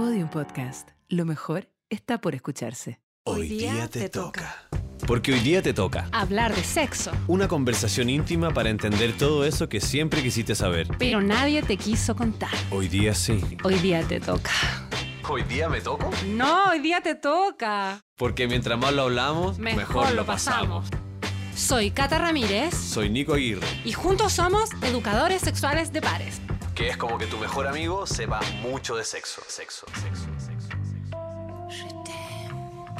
Podium Podcast. Lo mejor está por escucharse. Hoy día te toca. Porque hoy día te toca. Hablar de sexo. Una conversación íntima para entender todo eso que siempre quisiste saber. Pero nadie te quiso contar. Hoy día sí. Hoy día te toca. ¿Hoy día me toco? No, hoy día te toca. Porque mientras más lo hablamos, Mejor, lo pasamos. Soy Cata Ramírez Soy Nico Aguirre, y juntos somos educadores sexuales de pares. Que es como que tu mejor amigo sepa mucho de sexo. Sexo, sexo.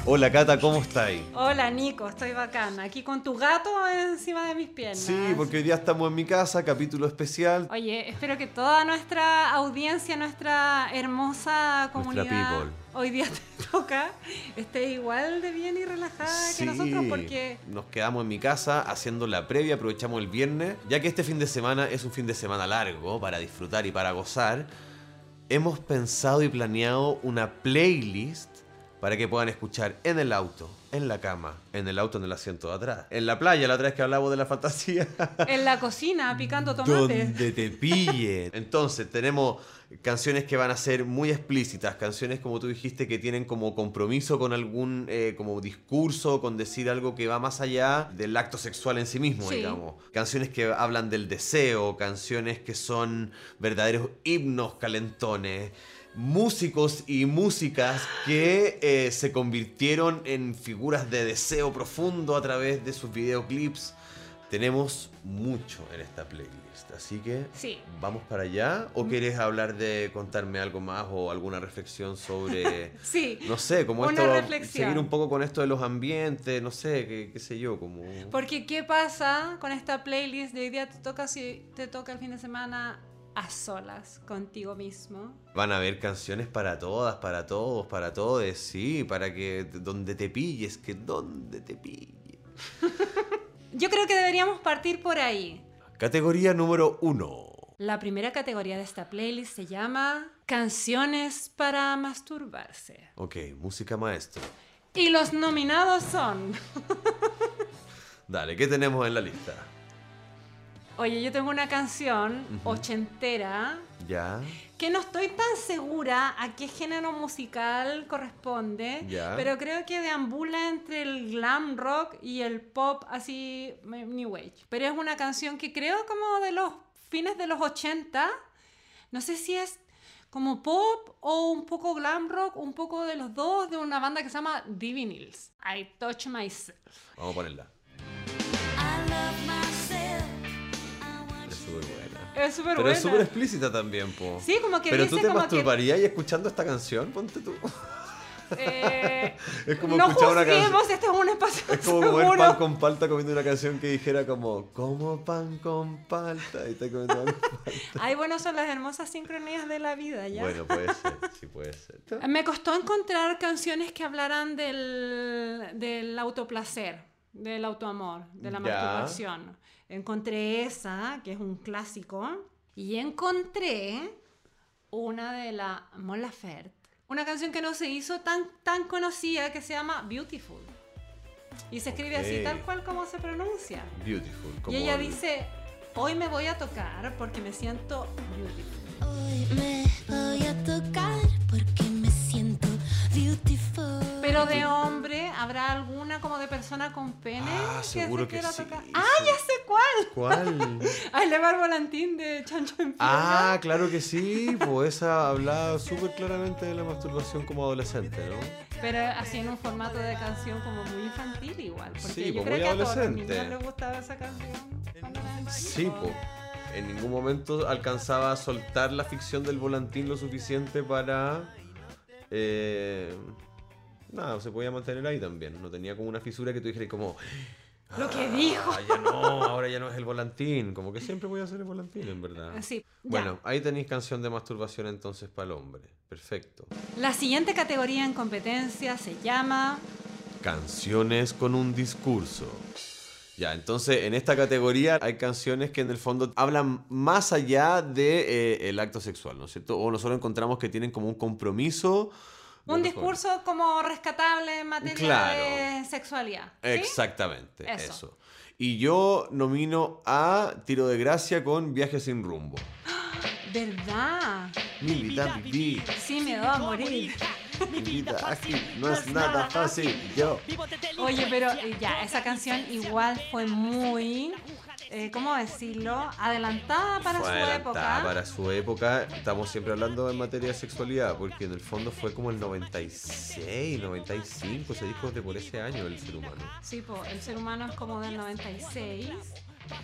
Hola Cata, ¿cómo estáis? Hola Nico, estoy bacana. Aquí con tu gato encima de mis piernas. Sí, porque hoy día estamos en mi casa, capítulo especial. Oye, espero que toda nuestra audiencia, nuestra hermosa comunidad, hoy día te toca, esté igual de bien y relajada que nosotros porque... nos quedamos en mi casa haciendo la previa, aprovechamos el viernes, ya que este fin de semana es un fin de semana largo para disfrutar y para gozar. Hemos pensado y planeado una playlist para que puedan escuchar en el auto, en la cama, en el auto en el asiento de atrás, en la playa, la otra vez que hablamos de la fantasía. En la cocina, picando tomates. Donde te pille. Entonces, tenemos canciones que van a ser muy explícitas, canciones como tú dijiste que tienen como compromiso con algún eh, como discurso, con decir algo que va más allá del acto sexual en sí mismo, Sí. digamos. Canciones que hablan del deseo, canciones que son verdaderos himnos calentones. Músicos y músicas que eh, se convirtieron en figuras de deseo profundo a través de sus videoclips. Tenemos mucho en esta playlist, así que Sí. ¿Vamos para allá? ¿O quieres hablar de contarme algo más o alguna reflexión sobre, Sí. no sé, como Una esto, reflexión. seguir un poco con esto de los ambientes, no sé, qué, qué sé yo, como... Porque ¿qué pasa con esta playlist de hoy día te toca si te toca el fin de semana a solas contigo mismo? Van a haber canciones para todas, para todos, para todos, sí, para que donde te pilles, que donde te pilles. Yo creo que deberíamos partir por ahí. Categoría número uno. La primera categoría de esta playlist se llama Canciones para masturbarse. Ok, música maestro. Y los nominados son... Dale, ¿qué tenemos en la lista? Oye, yo tengo una canción ochentera Ya. que no estoy tan segura a qué género musical corresponde, Ya. pero creo que deambula entre el glam rock y el pop así new age. Pero es una canción que creo como de los fines de los 80, no sé si es como pop o un poco glam rock, un poco de los dos, de una banda que se llama Divinils. I Touch Myself. Vamos a ponerla. Es súper buena. Es súper Pero buena. es súper explícita también, po. Sí, como que Pero dice tú te como que masturbarías y escuchando esta canción, ponte tú. Eh, Es como no escuchar una canción. este es un espacio Es como comer seguro. pan con palta comiendo una canción que dijera como como pan con palta y está comiendo pan con palta. Ay, bueno, son las hermosas sincronías de la vida, ¿ya? Bueno, puede ser, sí puede ser. Me costó encontrar canciones que hablaran del, del autoplacer, del autoamor, de la Ya. masturbación. Encontré esa, que es un clásico, y encontré una de la Mon Laferte, una canción que no se hizo tan, tan conocida que se llama Beautiful. Y se escribe así, tal cual como se pronuncia. Beautiful. Y ella el- dice, hoy me voy a tocar porque me siento beautiful. Hoy me voy a tocar porque me siento beautiful. Pero de hombre, ¿habrá alguna como de persona con pene? Ah, se seguro que quiera sí, tocar? ¡Ah, ya sé cuál! ¿Cuál? ¡Ah, el Evar Volantín de Chancho en Ah, claro que sí, pues esa hablaba súper claramente de la masturbación como adolescente, ¿no? Pero así en un formato de canción como muy infantil igual. Porque Sí, yo pues, creo muy que a todos los adolescente. niños les gustaba esa canción. Sí, pues. En ningún momento alcanzaba a soltar la ficción del volantín lo suficiente para. eh, nada, se podía mantener ahí también. No tenía como una fisura que tú dijeras como. Lo que dijo. "Ah, ya no, ahora ya no es el volantín. Como que siempre voy a ser el volantín, en verdad. Sí, ya. Bueno, ahí tenéis canción de masturbación entonces para el hombre. Perfecto. La siguiente categoría en competencia se llama Canciones con un discurso. Ya, entonces en esta categoría hay canciones que en el fondo hablan más allá de eh, el acto sexual, ¿no es cierto? O nosotros encontramos que tienen como un compromiso. Un discurso como rescatable en materia Claro. de sexualidad. ¿sí? Exactamente, Eso. eso. Y yo nomino a Tiro de Gracia con Viaje sin rumbo. ¿Verdad? Mi vida vivir, Sí, me va a morir. mi vida aquí no es nada fácil. Yo. Oye, pero eh, ya, esa canción igual fue muy, eh, ¿cómo decirlo? Adelantada para Fue su adelantada época. Para su época, estamos siempre hablando en materia de sexualidad, porque en el fondo fue como el 96, 95, ese disco de por ese año el ser humano. Sí, po, el ser humano es como del 96.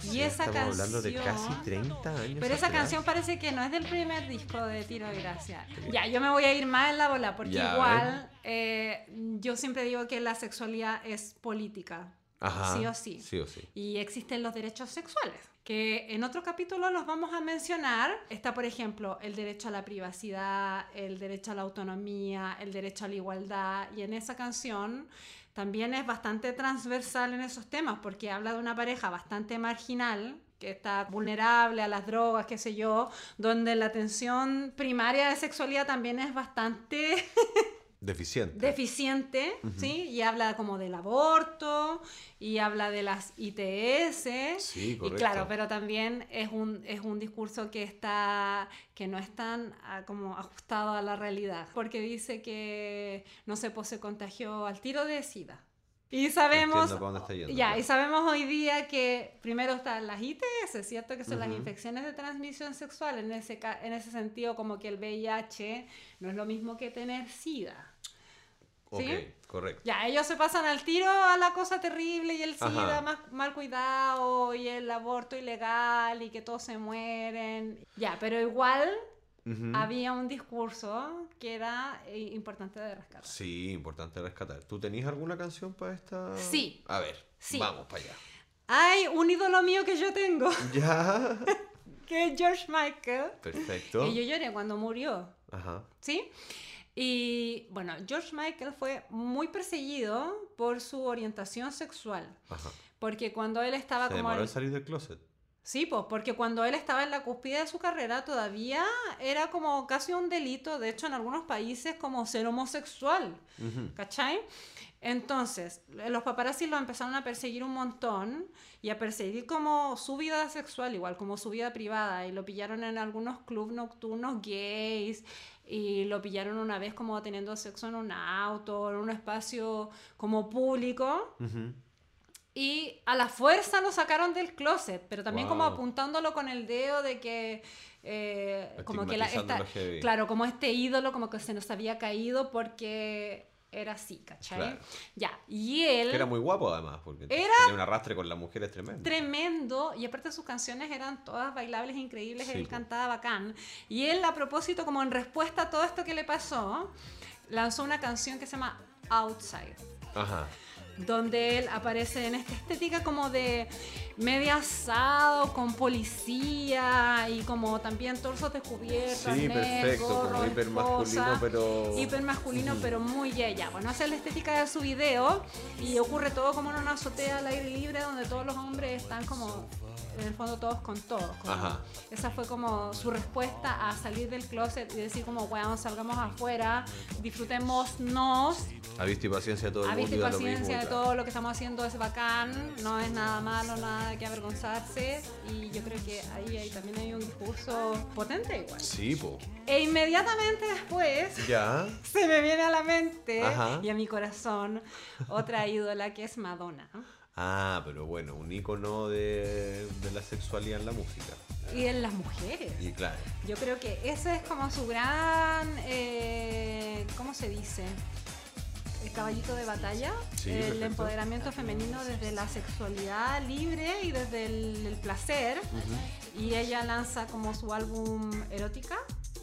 Y Sí, esa estamos canción... hablando de casi 30 años. Pero esa atrás. canción parece que no es del primer disco de Tiro de Gracia. Ya, yo me voy a ir más en la bola, porque Ya, igual eh, yo siempre digo que la sexualidad es política. Ajá, sí o sí. Sí o sí. Y existen los derechos sexuales, que en otro capítulo los vamos a mencionar. Está, por ejemplo, el derecho a la privacidad, el derecho a la autonomía, el derecho a la igualdad. Y en esa canción también es bastante transversal en esos temas, porque habla de una pareja bastante marginal que está vulnerable a las drogas, qué sé yo, donde la atención primaria de sexualidad también es bastante Deficiente. deficiente, ¿sí? Y habla como del aborto, y habla de las ITS. Sí, Y correcto. claro, pero también es un, es un discurso que está que no es tan ah, como ajustado a la realidad, porque dice que no se, pues, se contagió al tiro de SIDA. Y sabemos, yendo, ya, y sabemos hoy día que primero están las ITS, ¿cierto? Que son las Ujú. infecciones de transmisión sexual. En ese, en ese sentido, como que el VIH no es lo mismo que tener SIDA. Ok, ¿sí? correcto. Ya, ellos se pasan al tiro a la cosa terrible y el. SIDA más mal cuidado y el aborto ilegal y que todos se mueren. Ya, pero igual Ujú. había un discurso que era eh, importante de rescatar. Sí, importante rescatar. ¿Tú tenías alguna canción para esta? Sí. A ver, Sí. vamos para allá. Hay un ídolo mío que yo tengo, Ya. que es George Michael. Perfecto. Y yo lloré cuando murió. Ajá. ¿Sí? Y bueno, George Michael fue muy perseguido por su orientación sexual. Ajá. Porque cuando él estaba Se como... demoró en salir del closet. Sí, pues porque cuando él estaba en la cúspide de su carrera todavía era como casi un delito, de hecho en algunos países como ser homosexual, Ujú. ¿cachai? Entonces, los paparazzi lo empezaron a perseguir un montón y a perseguir como su vida sexual, igual como su vida privada, y lo pillaron en algunos clubes nocturnos gays, y lo pillaron una vez como teniendo sexo en un auto, en un espacio como público. Y a la fuerza lo sacaron del closet, pero también como Wow. apuntándolo con el dedo de que... eh, como que la, esta, claro, como este ídolo como que se nos había caído porque era así, ¿cachai? Claro. Ya, y él... Que era muy guapo además, porque Era- tenía un arrastre con las mujeres tremendo. tremendo y aparte sus canciones eran todas bailables increíbles, Sí, él po. cantaba bacán y él a propósito como en respuesta a todo esto que le pasó lanzó una canción que se llama Outside Ajá. Donde él aparece en esta estética como de medio asado con policía y como también torsos descubiertos, Sí, negros, perfecto, como gorro, hiper masculino, esposa, pero. hiper masculino, pero muy ya, ya. Bueno, hace la estética de su video y ocurre todo como en una azotea al aire libre donde todos los hombres están como, en el fondo todos con todos. como- Ajá. Esa fue como su respuesta a salir del closet y decir como, weón, salgamos afuera, disfrutémonos, A vista y paciencia todo el a mundo. vista y y paciencia de todo lo que estamos haciendo es bacán, no es nada malo, nada de que avergonzarse y yo creo que ahí, ahí también hay un discurso potente igual. Sí, po. E inmediatamente después Ya. se me viene a la mente Ajá. y a mi corazón otra ídola que es Madonna. Ah, pero bueno, un icono de, de la sexualidad en la música. Y en las mujeres. Y claro. Yo creo que ese es como su gran, eh, ¿cómo se dice? El caballito de batalla, Sí, el perfecto. empoderamiento femenino desde la sexualidad libre y desde el, el placer. Y ella lanza como su álbum Erótica.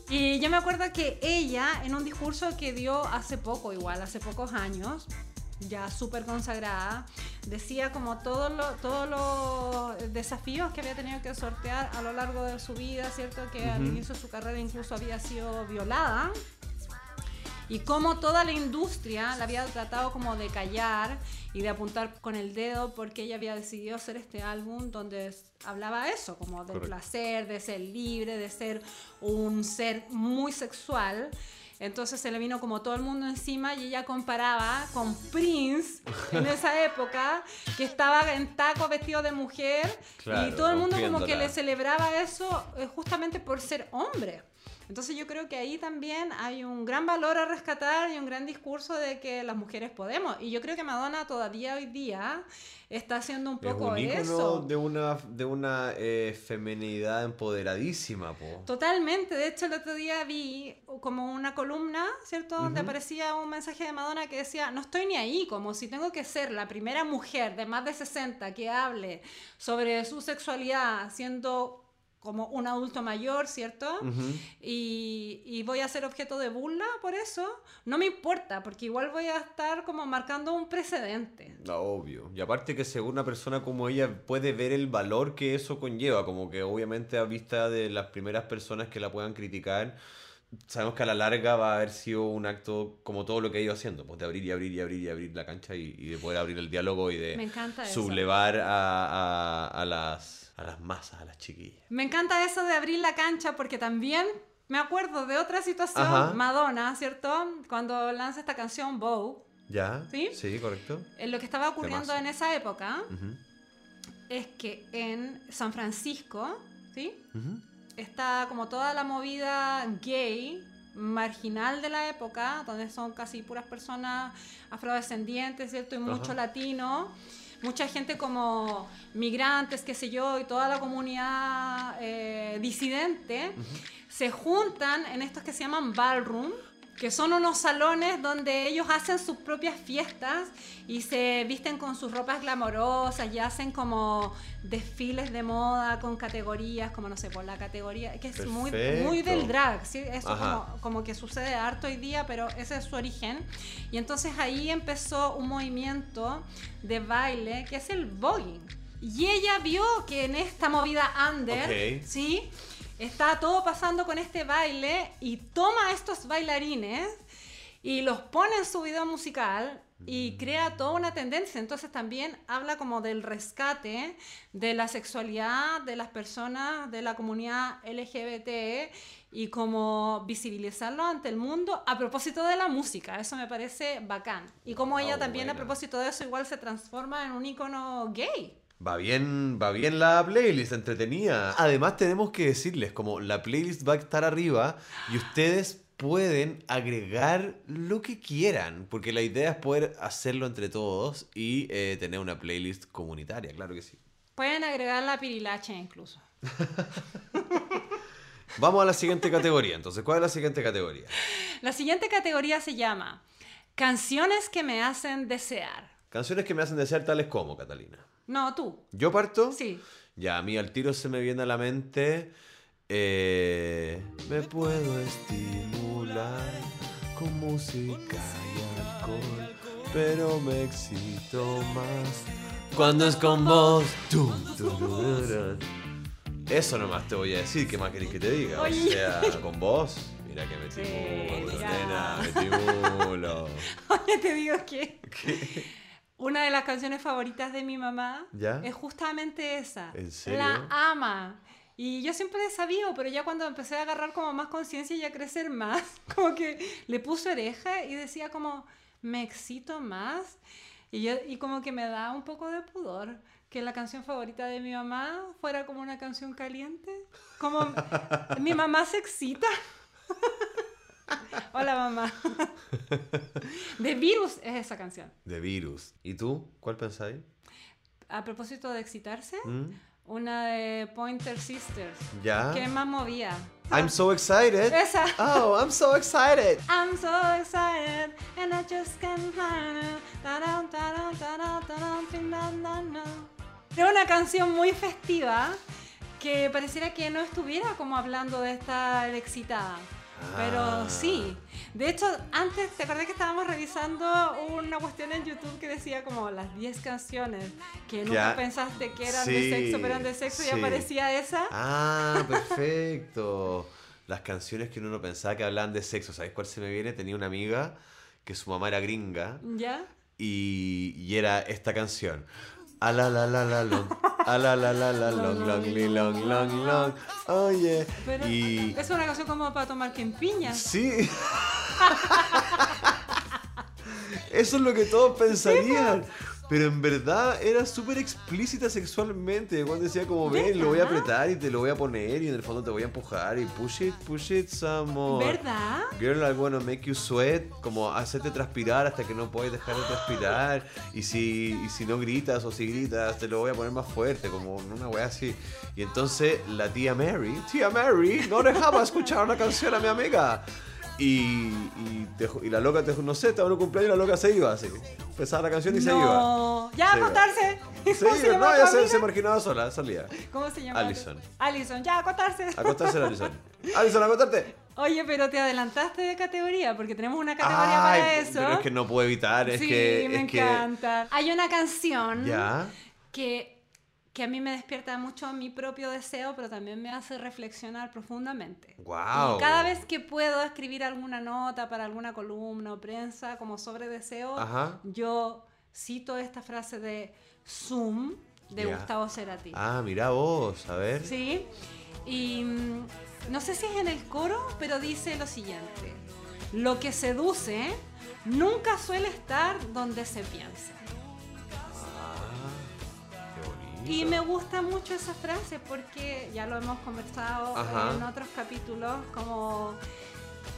Y yo me acuerdo que ella, en un discurso que dio hace poco, igual, hace pocos años, ya súper consagrada, decía como todos los todos los desafíos que había tenido que sortear a lo largo de su vida, ¿cierto? Que al Ujú. inicio de su carrera incluso había sido violada y cómo toda la industria la había tratado como de callar y de apuntar con el dedo porque ella había decidido hacer este álbum donde hablaba eso, como del Correcto. placer, de ser libre, de ser un ser muy sexual. Entonces se le vino como todo el mundo encima y ella comparaba con Prince en esa época, que estaba en taco vestido de mujer y todo el mundo como que le celebraba eso eh, justamente por ser hombre. Entonces yo creo que ahí también hay un gran valor a rescatar y un gran discurso de que las mujeres podemos. Y yo creo que Madonna todavía hoy día está haciendo un Es poco un eso. de una, de una eh, empoderadísima, po. Totalmente, de hecho el otro día vi como una columna, ¿cierto? Donde aparecía un mensaje de Madonna que decía, no estoy ni ahí, como si tengo que ser la primera mujer de más de 60 que hable sobre su sexualidad siendo como un adulto mayor, ¿cierto? y, y voy a ser objeto de burla por eso, no me importa, porque igual voy a estar como marcando un precedente. No, obvio. Y aparte que según una persona como ella puede ver el valor que eso conlleva, como que obviamente a vista de las primeras personas que la puedan criticar, sabemos que a la larga va a haber sido un acto como todo lo que ha ido haciendo, pues de abrir y abrir y abrir y abrir la cancha y, y de poder abrir el diálogo y de Me sublevar a, a- a las, a las masas, a las chiquillas. Me encanta eso de abrir la cancha porque también me acuerdo de otra situación, Ajá. Madonna, ¿cierto? Cuando lanza esta canción Vogue, ¿Ya? ¿Sí? Sí, correcto. eh, lo que estaba ocurriendo Temazo. en esa época es que en San Francisco, ¿sí? está como toda la movida gay marginal de la época, donde son casi puras personas afrodescendientes, ¿cierto? Y mucho Ajá. latino. Mucha gente como migrantes, qué sé yo, y toda la comunidad eh, disidente se juntan en estos que se llaman ballroom, que son unos salones donde ellos hacen sus propias fiestas y se visten con sus ropas glamorosas y hacen como desfiles de moda con categorías, como no sé, por la categoría, que es muy, muy del drag, ¿sí? eso como, como que sucede harto hoy día, pero ese es su origen. Y entonces ahí empezó un movimiento de baile que es el voguing. Y ella vio que en esta movida under. ¿sí? Está todo pasando con este baile y toma a estos bailarines y los pone en su video musical y crea toda una tendencia. Entonces también habla como del rescate de la sexualidad de las personas de la comunidad LGBT y como visibilizarlo ante el mundo a propósito de la música. Eso me parece bacán. Y como ella Ah, también a propósito de eso igual se transforma en un icono gay. Va bien, va bien la playlist, entretenida. Además tenemos que decirles, como la playlist va a estar arriba y ustedes pueden agregar lo que quieran, porque la idea es poder hacerlo entre todos y eh, tener una playlist comunitaria, claro que sí. Pueden agregar la pirilache incluso. Vamos a la siguiente categoría, entonces, ¿cuál es la siguiente categoría? La siguiente categoría se llama Canciones que me hacen desear. Canciones que me hacen desear tales como, Catalina. No, tú. ¿Yo parto? Sí. Ya, a mí al tiro se me viene a la mente. eh, me puedo estimular con música y alcohol, pero me excito más cuando es con vos. Eso nomás te voy a decir, ¿qué más querés que te diga? O sea, con vos, mira que me Sí, nena, me te digo que una de las canciones favoritas de mi mamá ¿Ya? es justamente esa. ¿En serio? La ama. Y yo siempre sabido, pero ya cuando empecé a agarrar como más conciencia y a crecer más, como que le puse oreja y decía como, me excito más. Y, yo, y como que me da un poco de pudor que la canción favorita de mi mamá fuera como una canción caliente. Como, mi mamá se excita. Hola mamá. De Virus es esa canción. De virus. ¿Y tú? ¿Cuál pensáis? A propósito de excitarse, ¿Mm? una de Pointer Sisters. ¿Ya? Que más movida. I'm so excited. Esa. Oh, I'm so excited. I'm so excited and I just can't. Es una canción muy festiva que pareciera que no estuviera como hablando de estar excitada. Ah. Pero sí. De hecho, antes, ¿te acordás que estábamos revisando una cuestión en YouTube que decía como las 10 canciones que nunca Ya. pensaste que eran Sí, de sexo, pero eran de sexo y sí. aparecía esa? Ah, perfecto. Las canciones que uno no pensaba que hablaban de sexo. ¿Sabes cuál se me viene? Tenía una amiga que su mamá era gringa ¿Ya? y, y era esta canción. A la la la la long. A la la la la long long long long long. Oye. Pero Y es una canción como para tomar piñas. sí. Eso es lo que todos pensarían. Pero en verdad era súper explícita sexualmente. Cuando decía como, ven, lo voy a apretar y te lo voy a poner y en el fondo te voy a empujar y push it, push it some more. ¿Verdad? Girl, I wanna make you sweat, como hacerte transpirar hasta que no puedes dejar de transpirar. Y si, y si no gritas o si gritas, te lo voy a poner más fuerte, como una wea así. Y entonces la tía Mary, tía Mary, no dejaba escuchar una canción a mi amiga. Y, y, te- y la loca, te, no sé, estaba en un cumpleaños y la loca se iba así. Empezaba la canción y se iba. Ya, Se iba. acostarse. Sí, ¿Cómo se llama no, ella se, marginaba sola, salía. ¿Cómo se llama? Alison. Alison, ya, acostarse. Acostarse la Alison. Alison, acostarte. Oye, pero te adelantaste de categoría, porque tenemos una categoría Ay, para eso. Pero es que no puedo evitar, es sí, que. me es que- encanta. Hay una canción Ya. que, que a mí me despierta mucho mi propio deseo, pero también me hace reflexionar profundamente. Wow. Y cada vez que puedo escribir alguna nota para alguna columna o prensa como sobre deseo, Ajá. yo cito esta frase de Zoom de Ya. Gustavo Cerati. Ah, mira vos, a ver. ¿Sí? Y mm, no sé si es en el coro, pero dice lo siguiente. Lo que seduce nunca suele estar donde se piensa. Y me gusta mucho esa frase porque ya lo hemos conversado Ajá. en otros capítulos, como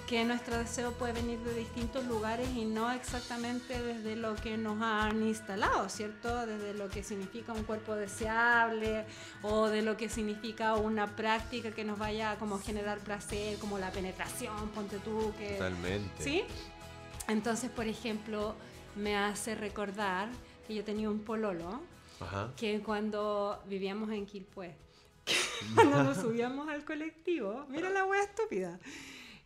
que nuestro deseo puede venir de distintos lugares y no exactamente desde lo que nos han instalado, ¿cierto? Desde lo que significa un cuerpo deseable o de lo que significa una práctica que nos vaya a como generar placer, como la penetración, ponte tú, que... Totalmente. ¿Sí? Entonces, por ejemplo, me hace recordar que yo tenía un pololo Ajá. que cuando vivíamos en Quilpué, cuando nos subíamos al colectivo, mira la wea estúpida.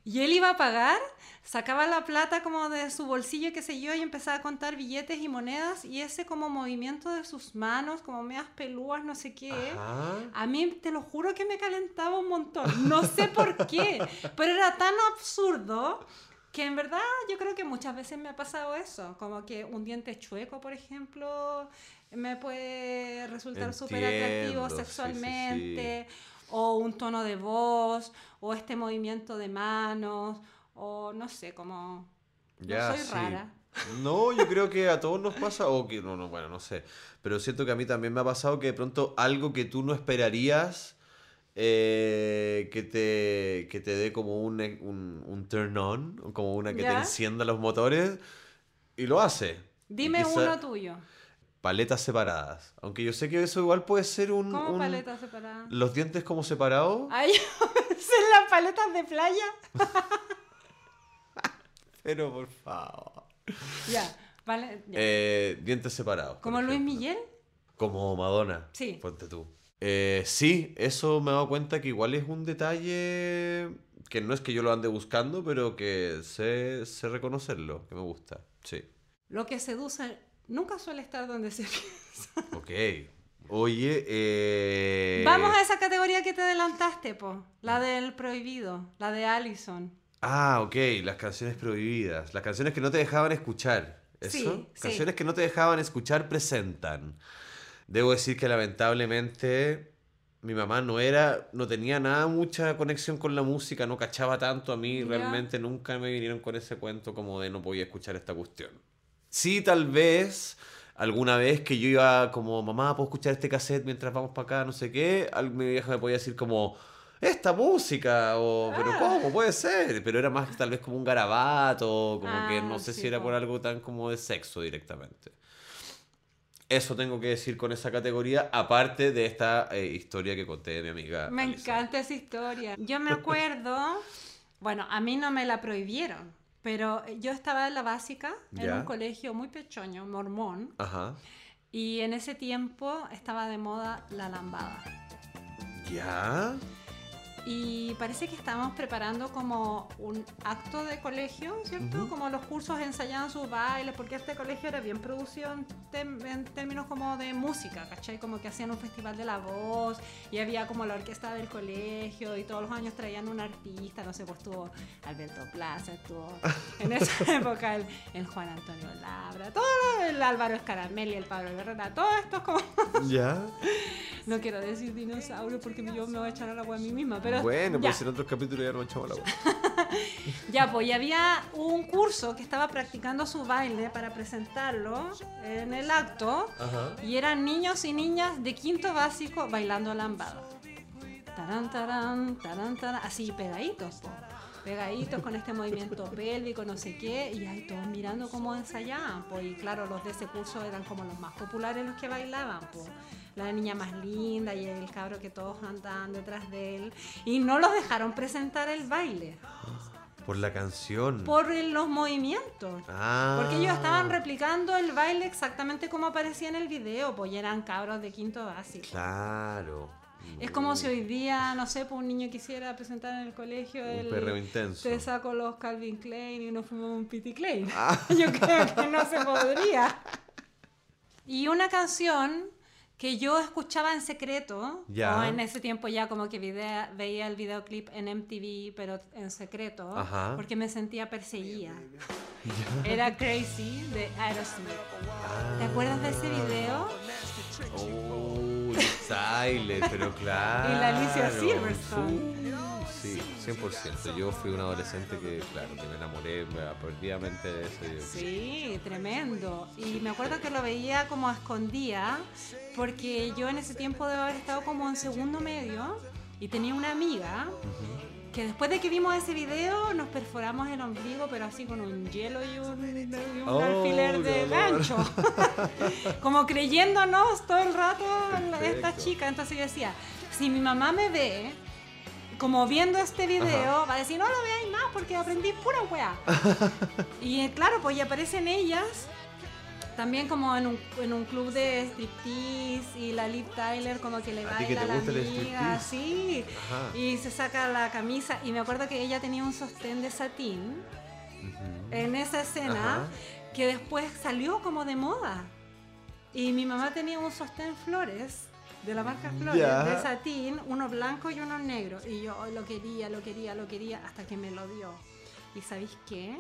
Y él iba a pagar, sacaba la plata como de su bolsillo, qué sé yo, y empezaba a contar billetes y monedas, y ese como movimiento de sus manos, como medias pelúas, no sé qué. Ajá. A mí te lo juro que me calentaba un montón. No sé por qué, pero era tan absurdo que en verdad yo creo que muchas veces me ha pasado eso. Como que un diente chueco, por ejemplo, me puede resultar súper atractivo Entiendo, sí, sí, sexualmente. O un tono de voz, o este movimiento de manos, o no sé, como... Ya, no soy rara. No, yo creo que a todos nos pasa, o que no, no, bueno, no sé. Pero siento que a mí también me ha pasado que de pronto algo que tú no esperarías eh, que te, que te dé como un, un, un turn on, como una que te encienda los motores, y lo hace. Dime quizá- uno tuyo. Paletas separadas. Aunque yo sé que eso igual puede ser un. ¿Cómo un- paletas separadas? Los dientes como separados. Ay, ¿son las paletas de playa? Pero por favor. Ya, vale. ya. Eh, dientes separados. ¿Como Luis. Miguel? Como Madonna. Sí. Ponte tú. Eh, sí, eso me he dado cuenta que igual es un detalle que no es que yo lo ande buscando, pero que sé, sé reconocerlo, que me gusta. Sí. Lo que seduce nunca suele estar donde se piensa. Ok. Oye, eh... Vamos a esa categoría que te adelantaste, po. La del prohibido, la de Allison. Ah, ok, las canciones prohibidas. Las canciones que no te dejaban escuchar. ¿Eso? Sí, sí. Canciones que no te dejaban escuchar presentan. Debo decir que lamentablemente mi mamá no era, no tenía nada mucha conexión con la música, no cachaba tanto a mí, realmente nunca me vinieron con ese cuento como de no podía escuchar esta cuestión. Sí, tal vez alguna vez que yo iba como, mamá, ¿puedo escuchar este cassette mientras vamos para acá? No sé qué. Mi vieja me podía decir como, esta música, o, pero Ah. ¿cómo? Puede ser. Pero era más tal vez como un garabato, como que Ah, no sé sí, si era po. por algo tan como de sexo directamente. Eso tengo que decir con esa categoría, aparte de esta eh, historia que conté de mi amiga. Me encanta esa historia. Yo me acuerdo, bueno, a mí no me la prohibieron, pero yo estaba en la básica, en un colegio muy pequeño, mormón, Ajá. y en ese tiempo estaba de moda la lambada. ¿Ya? Y parece que estábamos preparando como un acto de colegio, ¿cierto? Como los cursos ensayaban sus bailes, porque este colegio era bien producido en, en términos como de música, ¿cachai? Como que hacían un festival de la voz y había como la orquesta del colegio y todos los años traían un artista, no sé, pues estuvo Alberto Plaza, estuvo en esa época el, el Juan Antonio Labra, todo el Álvaro Escaramelli, el Pablo Herrera, todo esto es como ¿Ya? No quiero decir dinosaurio porque yo me voy a echar a la agua a mí misma, pero bueno, pues en otros capítulos ya nos echamos la agua. Ya, pues y había un curso que estaba practicando su baile para presentarlo en el acto Ajá. y eran niños y niñas de quinto básico bailando lambada. Tarán, tarán, tarán, tarán, así pegaditos, po. pegaditos con este movimiento pélvico, no sé qué, y ahí todos mirando cómo ensayaban, pues, y claro, los de ese curso eran como los más populares los que bailaban, pues. La niña más linda y el cabro que todos andaban detrás de él. Y no los dejaron presentar el baile Por la canción. por los movimientos. Ah. Porque ellos estaban replicando el baile exactamente como aparecía en el video, pues eran cabros de quinto básico. Claro. Es como si hoy día, no sé, pues un niño quisiera presentar en el colegio Un el... perreo intenso. Te saco los Calvin Klein y nos fumamos un Pity Klein. Ah. Yo creo que no se podría. Y una canción que yo escuchaba en secreto, Ya. o en ese tiempo ya como que videa- veía el videoclip en MTV, pero en secreto, Ajá. porque me sentía perseguida. Era Crazy de Aerosmith. ¿Te acuerdas de ese video? Oh, Silent, pero claro. Y la Alicia Silverstone. Uh, Sí, 100%. Yo fui un adolescente que, claro, que me enamoré perdidamente de ese. Sí, tremendo. Y me acuerdo que lo veía como a escondida, porque yo en ese tiempo debo haber estado como en segundo medio y tenía una amiga que después de que vimos ese video nos perforamos el ombligo, pero así con un hielo y un, y un Oh, alfiler de gancho. como creyéndonos todo el rato la- esta Perfecto. chica. Entonces yo decía, si mi mamá me ve, como viendo este video, va a decir, no lo veáis más porque aprendí pura weá. y eh, claro, pues ya aparecen ellas. También como en un, en un club de striptease y la Liv Tyler como que le ¿A baila te a la amiga, sí. Ajá. Y se saca la camisa y me acuerdo que ella tenía un sostén de satín en esa escena Ajá. que después salió como de moda. Y mi mamá tenía un sostén flores, de la marca Flores, Ya. de satín, uno blanco y uno negro. Y yo "Ay, lo quería, lo quería, lo quería, hasta que me lo dio. ¿Y sabéis qué?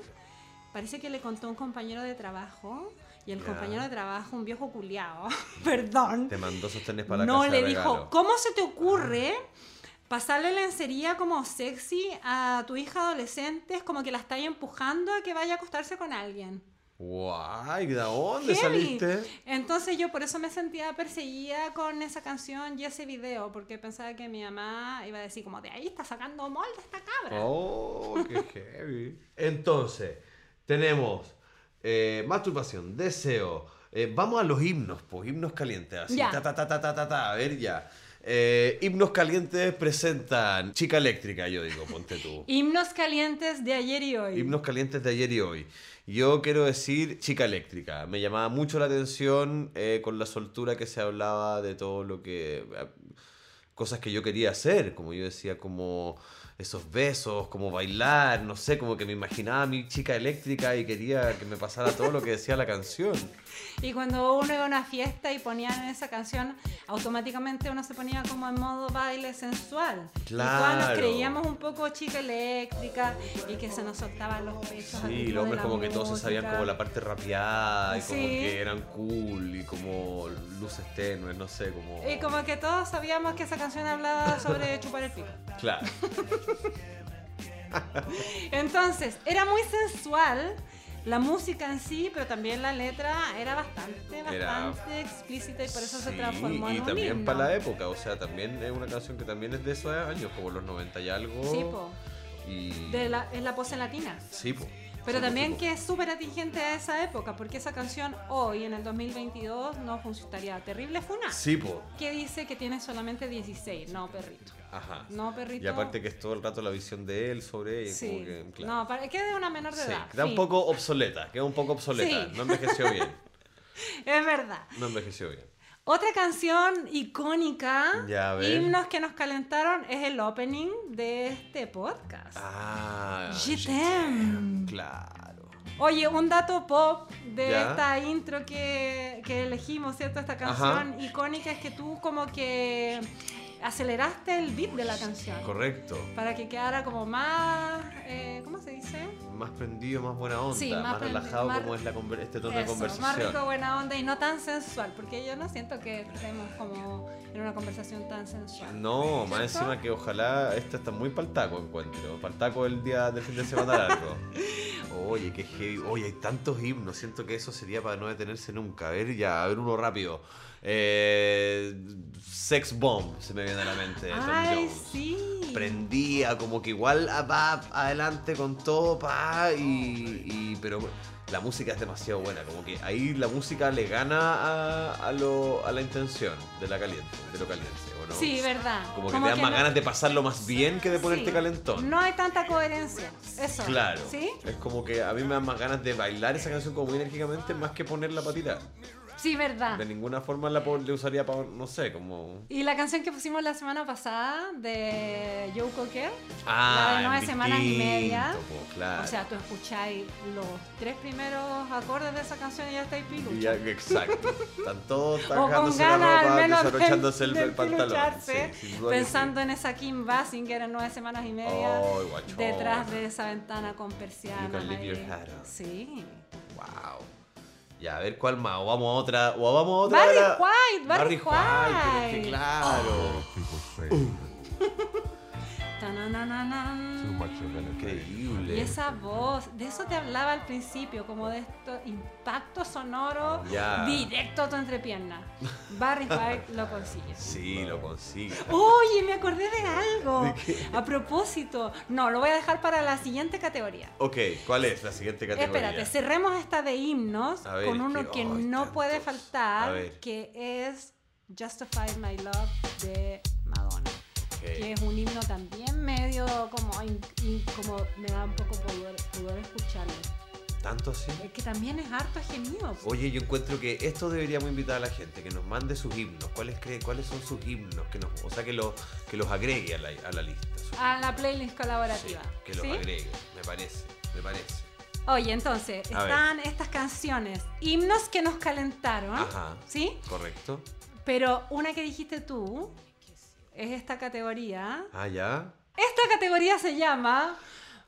Parece que le contó un compañero de trabajo. Y el compañero de trabajo, un viejo culiao, perdón, Te mandó sostenes para la no casa le de dijo. ¿cómo se te ocurre pasarle lencería como sexy a tu hija adolescente? Es como que la estáis empujando a que vaya a acostarse con alguien. Guay, ¿de dónde Heavy. saliste? Entonces yo por eso me sentía perseguida con esa canción y ese video, porque pensaba que mi mamá iba a decir como, de ahí está sacando molde esta cabra. Oh, qué heavy. Entonces, tenemos eh, masturbación, deseo. eh, vamos a los himnos, pues, himnos calientes. Así, Ya. ta, ta, ta, ta, ta, ta, ta, a ver ya. Eh, himnos calientes presentan Chica Eléctrica, yo digo, ponte tú. Himnos calientes de ayer y hoy. Himnos calientes de ayer y hoy. Yo quiero decir Chica Eléctrica. Me llamaba mucho la atención eh, con la soltura que se hablaba de todo lo que... eh, cosas que yo quería hacer, como yo decía, como esos besos, como bailar, no sé, como que me imaginaba a mi chica eléctrica y quería que me pasara todo lo que decía la canción. Y cuando uno iba a una fiesta y ponían esa canción, automáticamente uno se ponía como en modo baile sensual. Y todas nos Claro. creíamos un poco chica eléctrica y que se nos soltaban los pechos. Sí, los hombres como que todos se sabían música. como la parte rapeada y como Sí. que eran cool y como luces tenues, no sé, como... Y como que todos sabíamos que esa canción hablaba sobre chupar el pico. Claro. Entonces, era muy sensual la música en sí, pero también la letra era bastante, Era- bastante explícita y por eso se transformó en y un también himno. para la época, o sea, también es una canción que también es de esos años, como los 90 y algo. Sí, po. Y... De la, es la pose latina. Sí, po. Pero también que es súper atingente a esa época, porque esa canción hoy, en el 2022, no funcionaría terrible funa. Sí, po. Que dice que tiene solamente 16, no perrito. Ajá. No perrito. Y aparte que es todo el rato la visión de él sobre ella, Sí. como que, claro. No, para, que de una menor de Sí, edad. queda un poco obsoleta, queda un poco obsoleta. Sí. No envejeció bien. Es verdad. No envejeció bien. Otra canción icónica, himnos que nos calentaron, es el opening de este podcast. Ah. T'aime. Claro. Oye, un dato pop de Ya. esta intro que, que elegimos, ¿cierto? Esta canción icónica es que tú como que aceleraste el beat de la canción. Correcto. Para que quedara como más, eh, ¿cómo se dice? Más prendido, más buena onda, Sí, más relajado más- como es la este tono de conversación. más rico, buena onda y no tan sensual, porque yo no siento que estemos como en una conversación tan sensual. No, más encima que ojalá este está muy paltaco encuentro. Paltaco el día del fin de semana largo. Oye, qué heavy. Oye, hay tantos himnos. Siento que eso sería para no detenerse nunca. A ver, ya, a ver uno rápido. Eh, Sex Bomb se me viene a la mente. Tom Ay, Jones. sí. Prendía, como que igual va adelante con todo, pa, y, y- pero la música es demasiado buena, como que ahí la música le gana a, a lo, a la intención de la caliente, de lo caliente, ¿o no? Sí, verdad. Como que te dan más no- ganas de pasarlo más bien que de ponerte sí, calentón. No hay tanta coherencia. Eso. Claro. ¿Sí? Es como que a mí me dan más ganas de bailar esa canción como muy enérgicamente más que ponerla para tirar. Sí, verdad. De ninguna forma la le usaría para, no sé, como... Y la canción que pusimos la semana pasada de Joe Cocker, Ah, la de nueve semanas y distinto, media. po, claro. O sea, tú escucháis los tres primeros acordes de esa canción y ya estáis pilucha. Y ya- exacto. Están todos sacándose la ganas al ropa, menos el, pantalón. Sí, pensando en esa Kim Basinger en nueve semanas y media, guachona. detrás de esa ventana con persianas. You can leave your hat on. Sí. Wow. Ya, a ver cuál más. O vamos a otra. O vamos a otra. Barry. White, Barry pero es que White. claro. People Increíble. Y esa voz, de eso te hablaba al principio, como de esto impacto sonoro directo a tu entrepierna. Barry White lo consigue. Sí, lo consigue. Oye, me acordé de algo. A propósito, no, lo voy a dejar para la siguiente categoría. Ok, ¿cuál es la siguiente categoría? Espérate, cerremos esta de himnos ver, con uno que- no tantos. puede faltar, que es Justify My Love de Madonna. Que es un himno también medio como, como me da un poco pudor, pudor escucharlo. ¿Tanto así? Es que también es harto gemido. Oye, yo encuentro que esto deberíamos invitar a la gente, que nos mande sus himnos. ¿Cuáles, cree, cuáles son sus himnos? Que nos, o sea, que, lo, que los agregue a la, a la lista. A la playlist Sí, colaborativa. que los ¿sí? agregue, me parece, me parece. Oye, entonces, A ver. están estas canciones, himnos que nos calentaron, Ajá. ¿sí? ¿Correcto? Pero una que dijiste tú es esta categoría. Ah, ya. Esta categoría se llama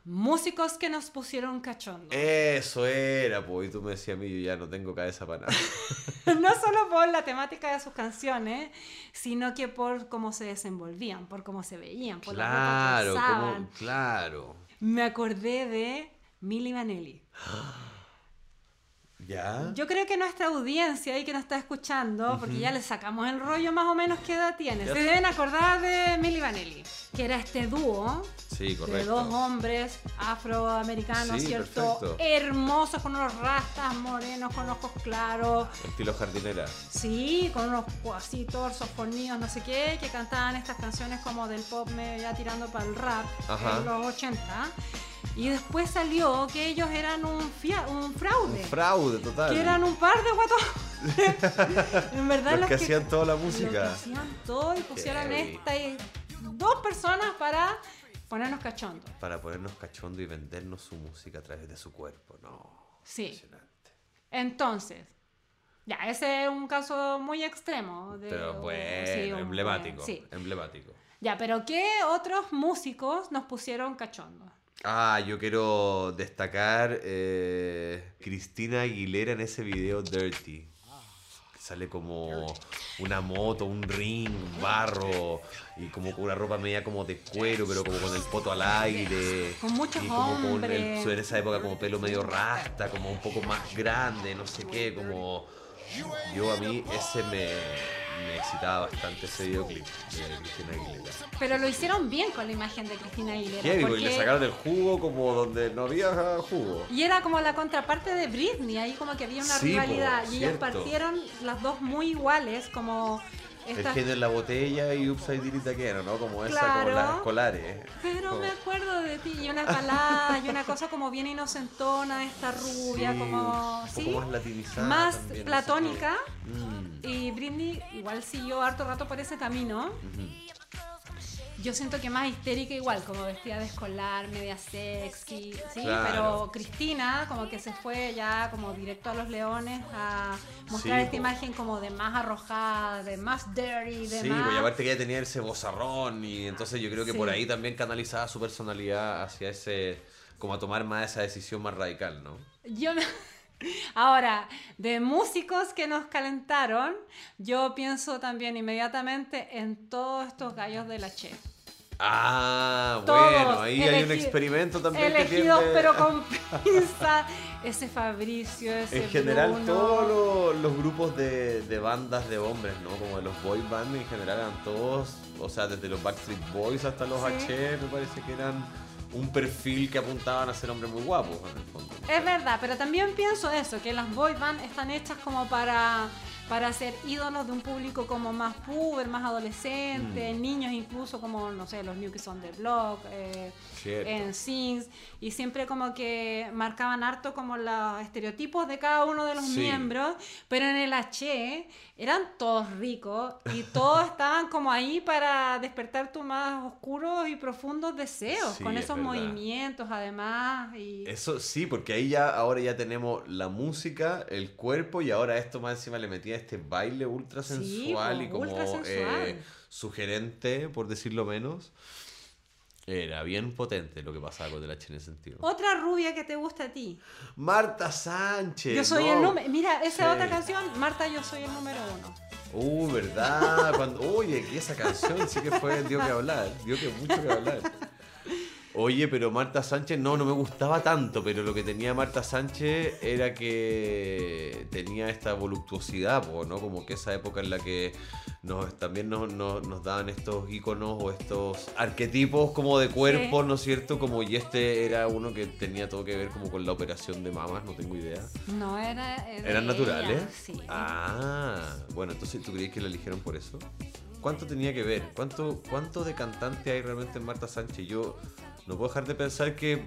Músicos que nos pusieron cachondo. Eso era, pues. Y tú me decías a mí, yo ya no tengo cabeza para nada. No solo por la temática de sus canciones, sino que por cómo se desenvolvían, por cómo se veían, por la claro, que como, claro. Me acordé de Milli Vanelli. ¿Ya? Yo creo que nuestra audiencia ahí que nos está escuchando, porque ya le sacamos el rollo más o menos qué edad tiene, se deben acordar de Milli Vanelli, que era este dúo Sí, de dos hombres afroamericanos, Sí, ¿cierto? perfecto. Hermosos, con unos rastas morenos, con ojos claros, Estilo jardinera. sí, con unos así torsos fornidos, no sé qué, que cantaban estas canciones como del pop medio ya tirando para el rap Ajá. en los 80. Y después salió que ellos eran un, fia- un fraude. Un fraude total. que eran un par de guatos. en verdad, Los que hacían toda la los que música. hacían todo y pusieron esta y dos personas para ponernos cachondos. Para ponernos cachondo y vendernos su música a través de su cuerpo. No. Sí. Impresionante. Entonces, ya, ese es un caso muy extremo. de- Pero bueno, sí, emblemático. sí. Emblemático. Ya, pero ¿qué otros músicos nos pusieron cachondos? Ah, yo quiero destacar eh, Cristina Aguilera en ese video Dirty. Sale como una moto, un ring, un barro y como con una ropa media como de cuero, pero como con el poto al aire. Con muchos y como con el, en esa época como pelo medio rasta, como un poco más grande, no sé qué, como yo a mí ese me, me excitaba bastante ese videoclip de Cristina Aguilera. Pero lo hicieron bien con la imagen de Cristina Aguilera. Heavy, porque le porque- sacaron el jugo como donde no había jugo. Y era como la contraparte de Britney, ahí como que había una Sí, po, rivalidad. y ellos cierto. partieron las dos muy iguales, como El genio en la botella y Upside Down Taquero, ¿no? Como esa, como Claro. las escolares. Pero Como- me acuerdo de ti, y unas baladas, y una cosa como bien inocentona, esta rubia, Sí, como. un ¿sí? poco más latinizada Más también, no sé platónica. Mm, Y Britney igual siguió harto rato por ese camino. Yo siento que más histérica igual, como vestida de escolar, media sexy, ¿sí? Claro. Pero Cristina como que se fue ya como directo a los leones a mostrar Sí, esta po. imagen como de más arrojada, de más dirty, de Sí, más... pues y aparte que ella tenía ese bozarrón y entonces yo creo que Sí. por ahí también canalizaba su personalidad hacia ese como a tomar más esa decisión más radical, ¿no? Yo me- Ahora, de músicos que nos calentaron, yo pienso también inmediatamente en todos estos gallos de la Che. Ah, Todos bueno, ahí hay un experimento también que Elegidos tiende- pero con pinza. Ese Fabricio, ese En general, Bruno. todos los, los grupos de, de bandas de hombres, ¿no? Como de los boy band en general eran todos, o sea, desde los Backstreet Boys hasta los Sí. H, me parece que eran un perfil que apuntaban a ser hombres muy guapos, en el fondo. Es verdad, pero también pienso eso, que las boy band están hechas como para, para ser ídolos de un público como más puber, más adolescente, Mm. niños incluso como, no sé, los New Kids on the Block, eh, en Sings, y siempre como que marcaban harto como los estereotipos de cada uno de los Sí. miembros, pero en el H eran todos ricos y todos estaban como ahí para despertar tus más oscuros y profundos deseos, Sí, con es esos movimientos además. Y... Eso sí, porque ahí ya ahora ya tenemos la música, el cuerpo y ahora esto más encima le metía este baile ultra sensual y como ultra sensual. eh, sugerente, por decirlo menos. Era bien potente lo que pasaba con el H en ese sentido. Otra rubia que te gusta a ti. Marta Sánchez. Yo soy no. el número. Mira, esa Sí. otra canción, Marta, yo soy el número uno. Uh, ¿verdad? Cuando, oye, esa canción sí que fue, dio que hablar, dio que mucho que hablar. Oye, pero Marta Sánchez no, no me gustaba tanto, pero lo que tenía Marta Sánchez era que tenía esta voluptuosidad, ¿no? Como que esa época en la que nos, también nos, nos, nos daban estos iconos o estos arquetipos como de cuerpo, Sí. ¿no es cierto? Como y este era uno que tenía todo que ver como con la operación de mamas, no tengo idea. No, era. era ¿Eran ella, naturales? Sí. Ah, bueno, entonces ¿tú crees que la eligieron por eso? ¿Cuánto tenía que ver? ¿Cuánto, cuánto de cantante hay realmente en Marta Sánchez? Yo no puedo dejar de pensar que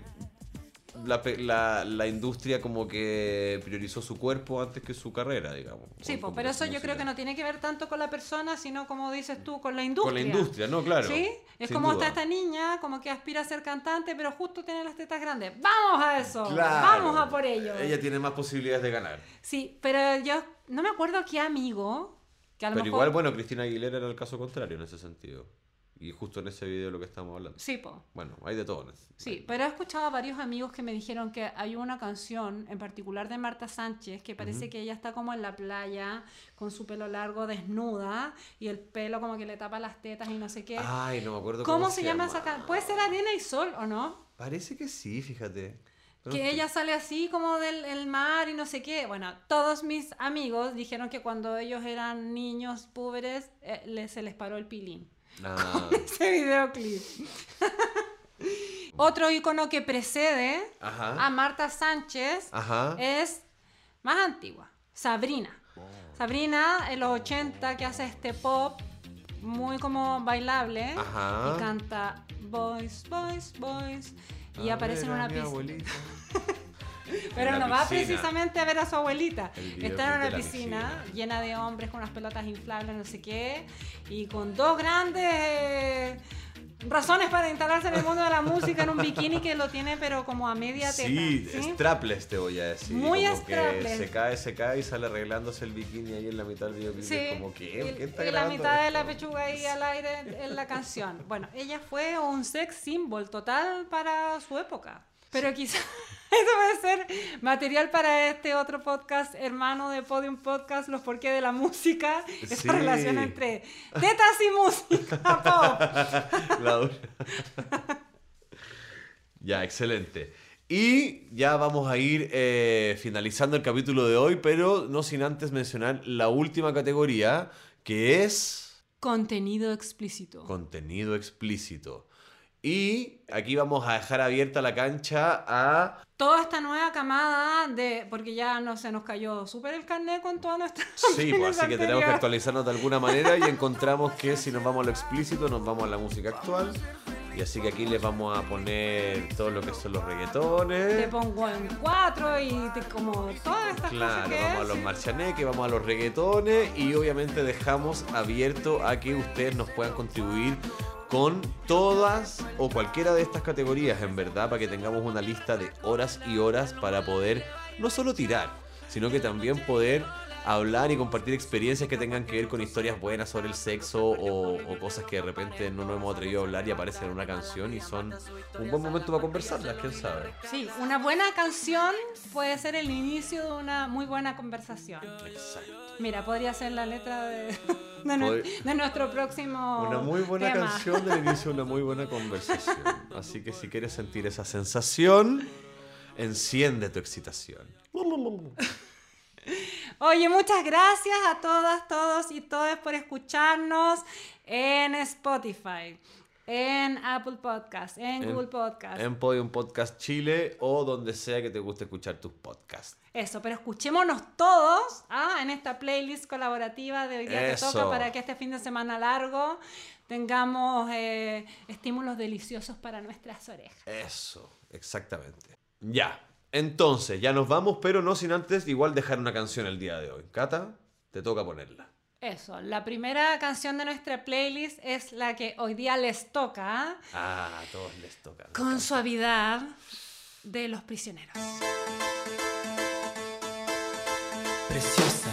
la, la- la industria como que priorizó su cuerpo antes que su carrera, digamos. Sí, pero eso yo creo que no tiene que ver tanto con la persona, sino como dices tú, con la industria. Con la industria, no, claro. ¿Sí? Es como duda. está esta niña, como que aspira a ser cantante, pero justo tiene las tetas grandes. ¡Vamos a eso! Claro. ¡Vamos a por ello! Ella tiene más posibilidades de ganar. Sí, pero yo no me acuerdo qué amigo, que a lo Pero mejor... igual, bueno, Cristina Aguilera era el caso contrario en ese sentido. Y justo en ese video de lo que estamos hablando. Sí, po. Bueno, hay de todo. Sí, pero he escuchado a varios amigos que me dijeron que hay una canción en particular de Marta Sánchez que parece que ella está como en la playa con su pelo largo desnuda y el pelo como que le tapa las tetas y no sé qué. Ay, no me acuerdo ¿Cómo, se, llama esa canción? Puede ser Arena y Sol o no? Parece que sí, fíjate. Pero Que no ella sale así como del el mar y no sé qué. Bueno, todos mis amigos dijeron que cuando ellos eran niños púberes eh, le- se les paró el pilín. Ah, Ese videoclip. Otro icono que precede ajá. a Marta Sánchez Ajá. es más antigua, Sabrina. Sabrina en los 80 que hace este pop muy como bailable Ajá. y canta Boys, Boys, Boys y A aparece en ver una abuelita. Pero En no va precisamente a ver a su abuelita. Está en de una piscina, piscina. llena de hombres con unas pelotas inflables, no sé qué, y con dos grandes razones para instalarse en el mundo de la música en un bikini que lo tiene pero como a media teta. Sí, ¿sí? strapless te voy a decir. Muy como que strapless. se cae, se cae y sale arreglándose el bikini ahí en la mitad del videoclip. Sí, como que, ¿qué está y la mitad de esto? la pechuga ahí al aire en la canción. Bueno, ella fue un sex symbol total para su época. Pero quizás eso puede ser material para este otro podcast, hermano de Podium Podcast, Los Porqué de la Música, esa Sí. relación entre tetas y música pop. La dura. ya, excelente. Y ya vamos a ir eh, finalizando el capítulo de hoy, pero no sin antes mencionar la última categoría, que es Contenido explícito. contenido explícito. Y aquí vamos a dejar abierta la cancha a Toda esta nueva camada de... Porque ya no se nos cayó súper el carnet con todas nuestras... Sí, pues así que tenemos que actualizarnos de alguna manera y encontramos que si nos vamos a lo explícito nos vamos a la música actual. Y así que aquí les vamos a poner todo lo que son los Te reggaetones. pongo en cuatro y te como todas estas Claro, cosas que vamos a los marchaneques, vamos a los reggaetones y obviamente dejamos abierto a que ustedes nos puedan contribuir con todas o cualquiera de estas categorías, en verdad, para que tengamos una lista de horas y horas para poder no solo tirar, sino que también poder hablar y compartir experiencias que tengan que ver con historias buenas sobre el sexo o, o cosas que de repente no nos hemos atrevido a hablar y aparecen en una canción y son un buen momento para conversarlas, quién sabe. Sí, una buena canción puede ser el inicio de una muy buena conversación. Exacto. Mira, podría ser la letra de, de, de nuestro próximo Una muy buena tema. canción del inicio de una muy buena conversación. Así que si quieres sentir esa sensación, enciende tu excitación. Oye, muchas gracias a todas, todos y todas por escucharnos en Spotify, en Apple Podcast, en, En- Google Podcast. En Podium Podcast Chile o donde sea que te guste escuchar tus podcasts. Eso, pero escuchémonos todos ah, en esta playlist colaborativa de hoy día Eso. que toca para que este fin de semana largo tengamos eh, estímulos deliciosos para nuestras orejas. Eso, exactamente. Ya, entonces, ya nos vamos, pero no sin antes igual dejar una canción el día de hoy. Cata, te toca ponerla. Eso, la primera canción de nuestra playlist es la que hoy día les toca, Ah, a todos les toca. con encanta. suavidad, de los prisioneros. Preciosa.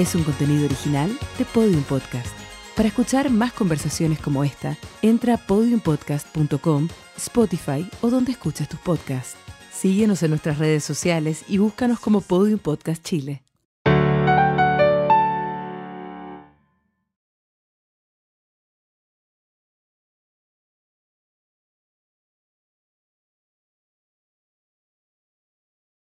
Es un contenido original de Podium Podcast. Para escuchar más conversaciones como esta, entra a podiumpodcast.com, Spotify o donde escuches tus podcasts. Síguenos en nuestras redes sociales y búscanos como Podium Podcast Chile.